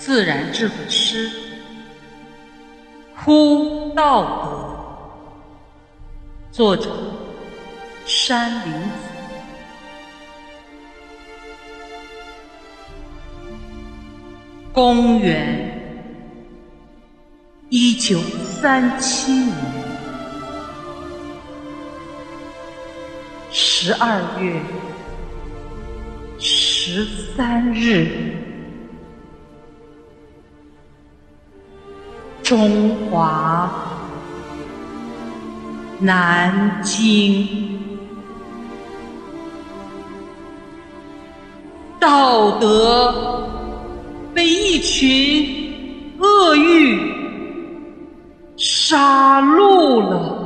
自然智慧诗《呼道德》，作者山林子。公元一九三七年十二月十三日。中华南京，道德被一群恶欲杀戮了。